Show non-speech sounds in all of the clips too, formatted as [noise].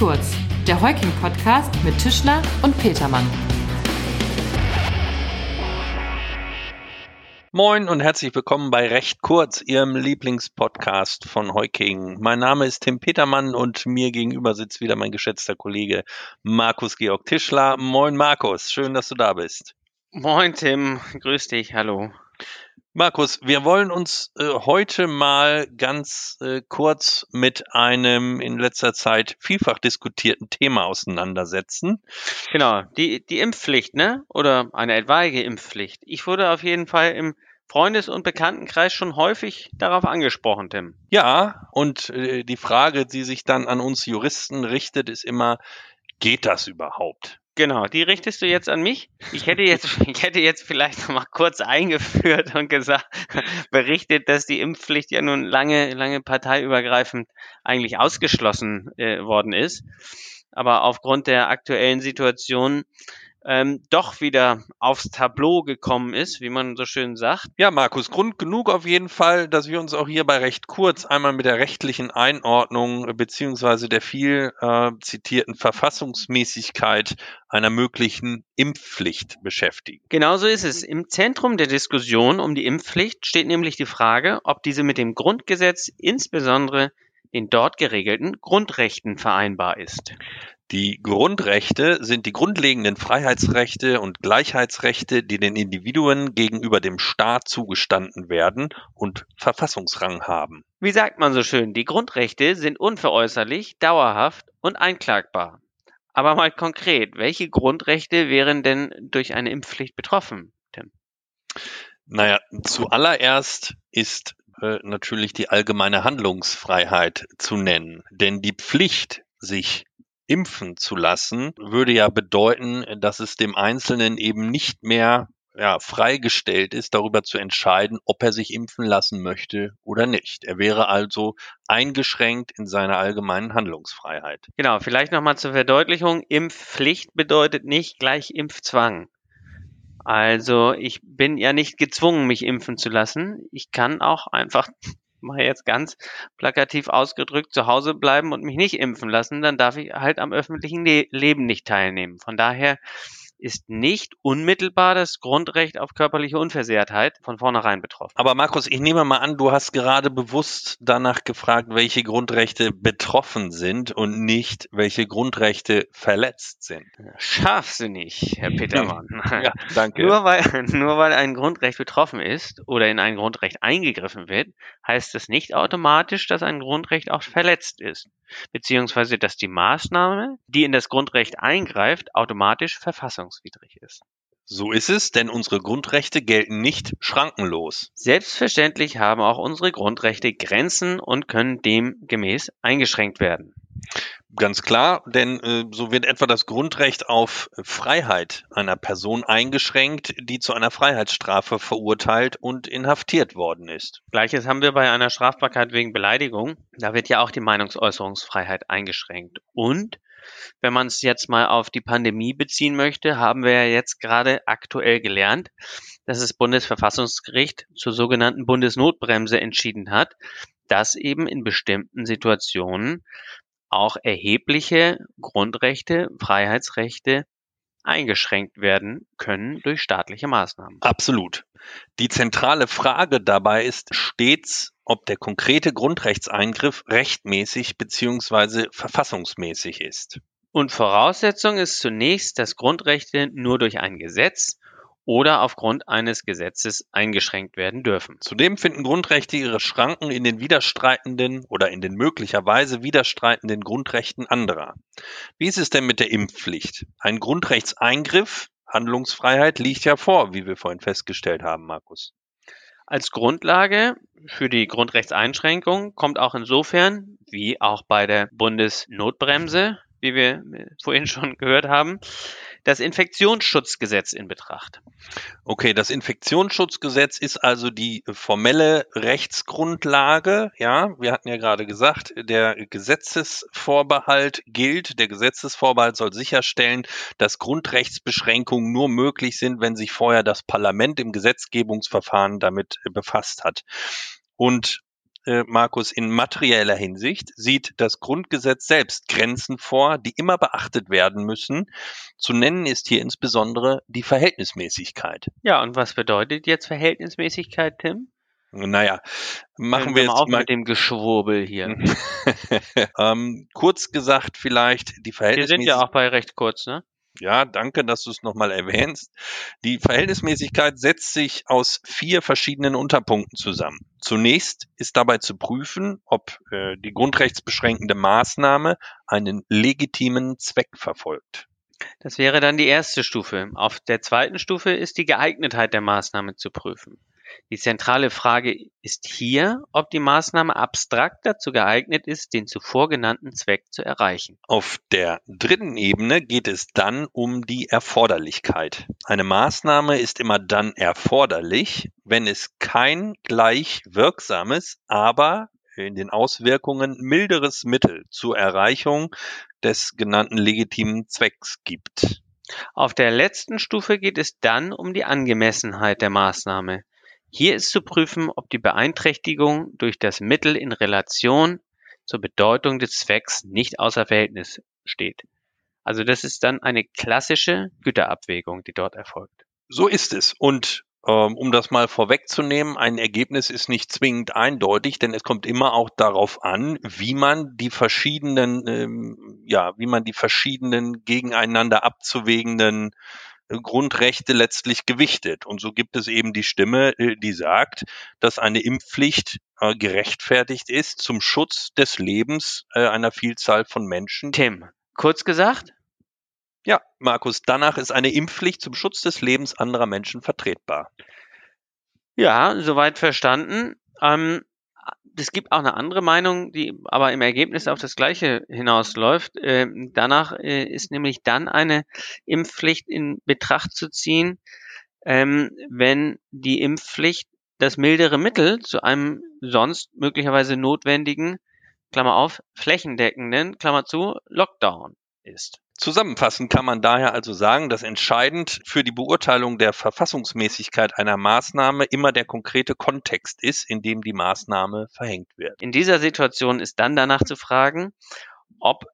kurz, der Heuking-Podcast mit Tischler und Petermann. Moin und herzlich willkommen bei Recht Kurz, Ihrem Lieblingspodcast von Heuking. Mein Name ist Tim Petermann und mir gegenüber sitzt wieder mein geschätzter Kollege Markus Georg Tischler. Moin Markus, schön, dass du da bist. Moin Tim, grüß dich, hallo. Markus, wir wollen uns äh, heute mal ganz äh, kurz mit einem in letzter Zeit vielfach diskutierten Thema auseinandersetzen. Genau, die, die Impfpflicht, ne? Oder eine etwaige Impfpflicht. Ich wurde auf jeden Fall im Freundes- und Bekanntenkreis schon häufig darauf angesprochen, Tim. Ja, und äh, die Frage, die sich dann an uns Juristen richtet, ist immer, geht das überhaupt? Genau, die richtest du jetzt an mich. Ich hätte jetzt, [laughs] ich hätte jetzt vielleicht noch mal kurz eingeführt und gesagt, berichtet, dass die Impfpflicht ja nun lange, lange parteiübergreifend eigentlich ausgeschlossen äh, worden ist. Aber aufgrund der aktuellen Situation ähm, doch wieder aufs Tableau gekommen ist, wie man so schön sagt. Ja, Markus, Grund genug auf jeden Fall, dass wir uns auch hierbei recht kurz einmal mit der rechtlichen Einordnung beziehungsweise der viel äh, zitierten Verfassungsmäßigkeit einer möglichen Impfpflicht beschäftigen. Genauso ist es. Im Zentrum der Diskussion um die Impfpflicht steht nämlich die Frage, ob diese mit dem Grundgesetz, insbesondere den dort geregelten Grundrechten vereinbar ist. Die Grundrechte sind die grundlegenden Freiheitsrechte und Gleichheitsrechte, die den Individuen gegenüber dem Staat zugestanden werden und Verfassungsrang haben. Wie sagt man so schön, die Grundrechte sind unveräußerlich, dauerhaft und einklagbar. Aber mal konkret, welche Grundrechte wären denn durch eine Impfpflicht betroffen, Tim? Naja, zuallererst ist äh, natürlich die allgemeine Handlungsfreiheit zu nennen. Denn die Pflicht, sich impfen zu lassen, würde ja bedeuten, dass es dem Einzelnen eben nicht mehr ja, freigestellt ist, darüber zu entscheiden, ob er sich impfen lassen möchte oder nicht. Er wäre also eingeschränkt in seiner allgemeinen Handlungsfreiheit. Genau, vielleicht nochmal zur Verdeutlichung. Impfpflicht bedeutet nicht gleich Impfzwang. Also ich bin ja nicht gezwungen, mich impfen zu lassen. Ich kann auch einfach mal jetzt ganz plakativ ausgedrückt, zu Hause bleiben und mich nicht impfen lassen, dann darf ich halt am öffentlichen Le Leben nicht teilnehmen. Von daher ist nicht unmittelbar das Grundrecht auf körperliche Unversehrtheit von vornherein betroffen. Aber Markus, ich nehme mal an, du hast gerade bewusst danach gefragt, welche Grundrechte betroffen sind und nicht, welche Grundrechte verletzt sind. Scharfsinnig, Herr Petermann. [laughs] ja, danke. Nur weil, [laughs] nur weil ein Grundrecht betroffen ist oder in ein Grundrecht eingegriffen wird, heißt es nicht automatisch, dass ein Grundrecht auch verletzt ist beziehungsweise dass die Maßnahme, die in das Grundrecht eingreift, automatisch verfassungswidrig ist. So ist es, denn unsere Grundrechte gelten nicht schrankenlos. Selbstverständlich haben auch unsere Grundrechte Grenzen und können demgemäß eingeschränkt werden. Ganz klar, denn äh, so wird etwa das Grundrecht auf Freiheit einer Person eingeschränkt, die zu einer Freiheitsstrafe verurteilt und inhaftiert worden ist. Gleiches haben wir bei einer Strafbarkeit wegen Beleidigung. Da wird ja auch die Meinungsäußerungsfreiheit eingeschränkt. Und wenn man es jetzt mal auf die Pandemie beziehen möchte, haben wir ja jetzt gerade aktuell gelernt, dass das Bundesverfassungsgericht zur sogenannten Bundesnotbremse entschieden hat, dass eben in bestimmten Situationen auch erhebliche Grundrechte, Freiheitsrechte eingeschränkt werden können durch staatliche Maßnahmen. Absolut. Die zentrale Frage dabei ist stets, ob der konkrete Grundrechtseingriff rechtmäßig bzw. verfassungsmäßig ist. Und Voraussetzung ist zunächst, dass Grundrechte nur durch ein Gesetz oder aufgrund eines Gesetzes eingeschränkt werden dürfen. Zudem finden Grundrechte ihre Schranken in den widerstreitenden oder in den möglicherweise widerstreitenden Grundrechten anderer. Wie ist es denn mit der Impfpflicht? Ein Grundrechtseingriff, Handlungsfreiheit liegt ja vor, wie wir vorhin festgestellt haben, Markus. Als Grundlage für die Grundrechtseinschränkung kommt auch insofern, wie auch bei der Bundesnotbremse, wie wir vorhin schon gehört haben, das Infektionsschutzgesetz in Betracht. Okay, das Infektionsschutzgesetz ist also die formelle Rechtsgrundlage. Ja, wir hatten ja gerade gesagt, der Gesetzesvorbehalt gilt. Der Gesetzesvorbehalt soll sicherstellen, dass Grundrechtsbeschränkungen nur möglich sind, wenn sich vorher das Parlament im Gesetzgebungsverfahren damit befasst hat. Und äh, Markus, in materieller Hinsicht sieht das Grundgesetz selbst Grenzen vor, die immer beachtet werden müssen. Zu nennen ist hier insbesondere die Verhältnismäßigkeit. Ja, und was bedeutet jetzt Verhältnismäßigkeit, Tim? Naja, machen wir mal jetzt auf mal mit dem Geschwurbel hier. [laughs] ähm, kurz gesagt vielleicht die Wir Verhältnismäßigkeit. sind ja auch bei recht kurz, ne? Ja, danke, dass du es nochmal erwähnst. Die Verhältnismäßigkeit setzt sich aus vier verschiedenen Unterpunkten zusammen. Zunächst ist dabei zu prüfen, ob äh, die grundrechtsbeschränkende Maßnahme einen legitimen Zweck verfolgt. Das wäre dann die erste Stufe. Auf der zweiten Stufe ist die Geeignetheit der Maßnahme zu prüfen. Die zentrale Frage ist hier, ob die Maßnahme abstrakt dazu geeignet ist, den zuvor genannten Zweck zu erreichen. Auf der dritten Ebene geht es dann um die Erforderlichkeit. Eine Maßnahme ist immer dann erforderlich, wenn es kein gleich wirksames, aber in den Auswirkungen milderes Mittel zur Erreichung des genannten legitimen Zwecks gibt. Auf der letzten Stufe geht es dann um die Angemessenheit der Maßnahme. Hier ist zu prüfen, ob die Beeinträchtigung durch das Mittel in Relation zur Bedeutung des Zwecks nicht außer Verhältnis steht. Also das ist dann eine klassische Güterabwägung, die dort erfolgt. So ist es. Und ähm, um das mal vorwegzunehmen, ein Ergebnis ist nicht zwingend eindeutig, denn es kommt immer auch darauf an, wie man die verschiedenen, ähm, ja, wie man die verschiedenen gegeneinander abzuwägenden Grundrechte letztlich gewichtet. Und so gibt es eben die Stimme, äh, die sagt, dass eine Impfpflicht äh, gerechtfertigt ist zum Schutz des Lebens äh, einer Vielzahl von Menschen. Tim, kurz gesagt, Ja, Markus, danach ist eine Impfpflicht zum Schutz des Lebens anderer Menschen vertretbar. ja, soweit verstanden. Ähm, es gibt auch eine andere Meinung, die aber im Ergebnis auf das Gleiche hinausläuft. Ähm, danach äh, ist nämlich dann eine Impfpflicht in Betracht zu ziehen, ähm, wenn die Impfpflicht das mildere Mittel zu einem sonst möglicherweise notwendigen, Klammer auf, flächendeckenden, Klammer zu, Lockdown ist. Zusammenfassend kann man daher also sagen, dass entscheidend für die Beurteilung der Verfassungsmäßigkeit einer Maßnahme immer der konkrete Kontext ist, in dem die Maßnahme verhängt wird. In dieser Situation ist dann danach zu fragen, ob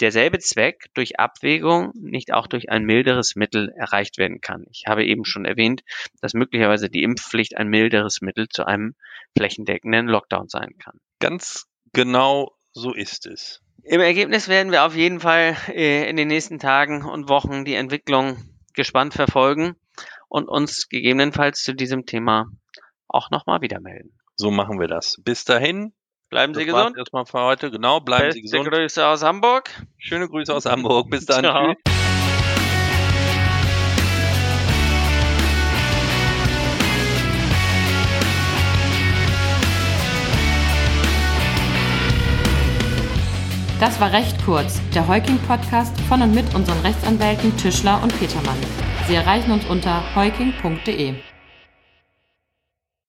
derselbe Zweck durch Abwägung nicht auch durch ein milderes Mittel erreicht werden kann. Ich habe eben schon erwähnt, dass möglicherweise die Impfpflicht ein milderes Mittel zu einem flächendeckenden Lockdown sein kann. Ganz genau so ist es. Im Ergebnis werden wir auf jeden Fall äh, in den nächsten Tagen und Wochen die Entwicklung gespannt verfolgen und uns gegebenenfalls zu diesem Thema auch nochmal wieder melden. So machen wir das. Bis dahin. Bleiben Sie gesund. Erstmal für heute. Genau, bleiben Sie Beste gesund. Grüße aus Hamburg. Schöne Grüße aus Hamburg. Bis dann. [laughs] Ciao. Tschüss. Das war recht kurz, der Heuking-Podcast von und mit unseren Rechtsanwälten Tischler und Petermann. Sie erreichen uns unter heuking.de.